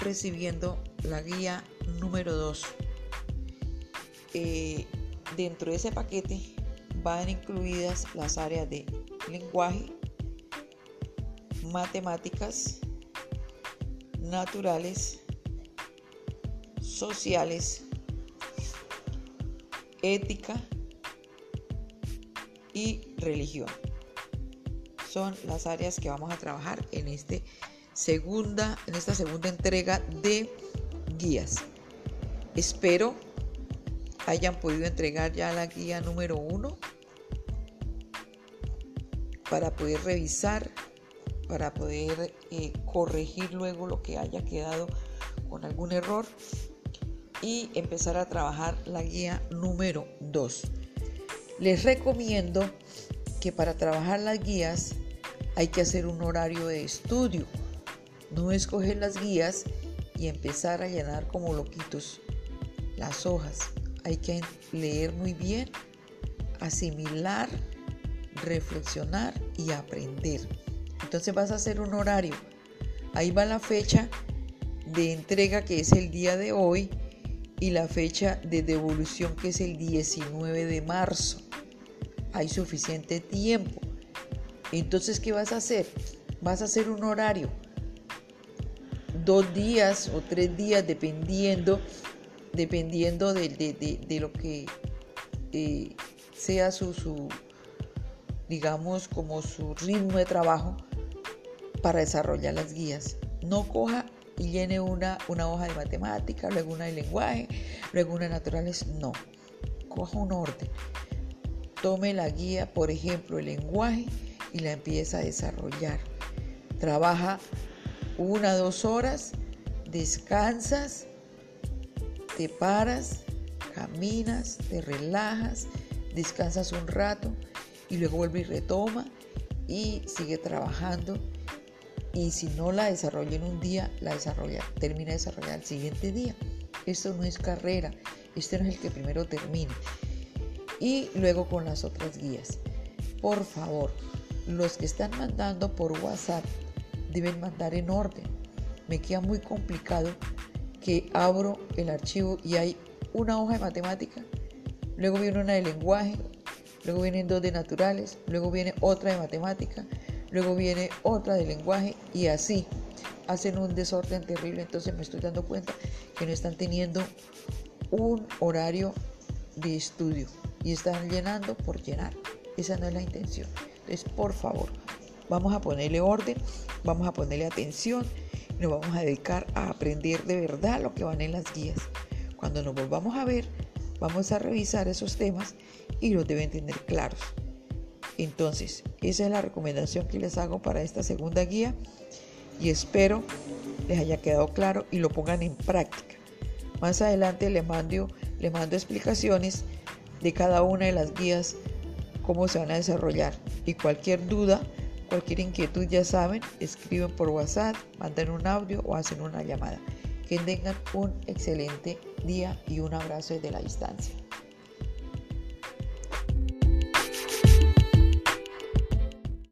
recibiendo la guía número 2. Eh, dentro de ese paquete van incluidas las áreas de lenguaje, matemáticas, naturales, sociales, ética y religión. Son las áreas que vamos a trabajar en, este segunda, en esta segunda entrega de guías. Espero hayan podido entregar ya la guía número uno para poder revisar, para poder eh, corregir luego lo que haya quedado con algún error y empezar a trabajar la guía número 2. Les recomiendo que para trabajar las guías hay que hacer un horario de estudio. No escoger las guías y empezar a llenar como loquitos las hojas. Hay que leer muy bien, asimilar, reflexionar y aprender. Entonces vas a hacer un horario. Ahí va la fecha de entrega que es el día de hoy y la fecha de devolución que es el 19 de marzo. Hay suficiente tiempo. Entonces, ¿qué vas a hacer? Vas a hacer un horario. Dos días o tres días, dependiendo, dependiendo de, lo que eh, sea su, su, digamos, como su ritmo de trabajo para desarrollar las guías. No coja y llene una, una hoja de matemática, luego una de lenguaje, luego una de naturales. No, coja un orden. Tome la guía, por ejemplo, el lenguaje y la empieza a desarrollar. Trabaja una, dos horas, descansas, te paras, caminas, te relajas, descansas un rato y luego vuelve y retoma y sigue trabajando y si no la desarrolla en un día, la desarrolla, termina de desarrollar el siguiente día. Esto no es carrera, este no es el que primero termine. Y luego con las otras guías. Por favor, los que están mandando por WhatsApp deben mandar en orden. Me queda muy complicado que abro el archivo y hay una hoja de matemática, luego viene una de lenguaje, luego vienen dos de naturales, luego viene otra de matemática, luego viene otra de lenguaje y así hacen un desorden terrible. Entonces me estoy dando cuenta que no están teniendo un horario de estudio y están llenando por llenar. Esa no es la intención. Entonces, por favor, vamos a ponerle orden, vamos a ponerle atención nos vamos a dedicar a aprender de verdad lo que van en las guías. Cuando nos volvamos a ver, vamos a revisar esos temas y los deben tener claros. Entonces, esa es la recomendación que les hago para esta segunda guía y espero les haya quedado claro y lo pongan en práctica. Más adelante les mando, les mando explicaciones de cada una de las guías, cómo se van a desarrollar y cualquier duda, cualquier inquietud ya saben, escriben por WhatsApp, mandan un audio o hacen una llamada. Que tengan un excelente día y un abrazo desde la distancia.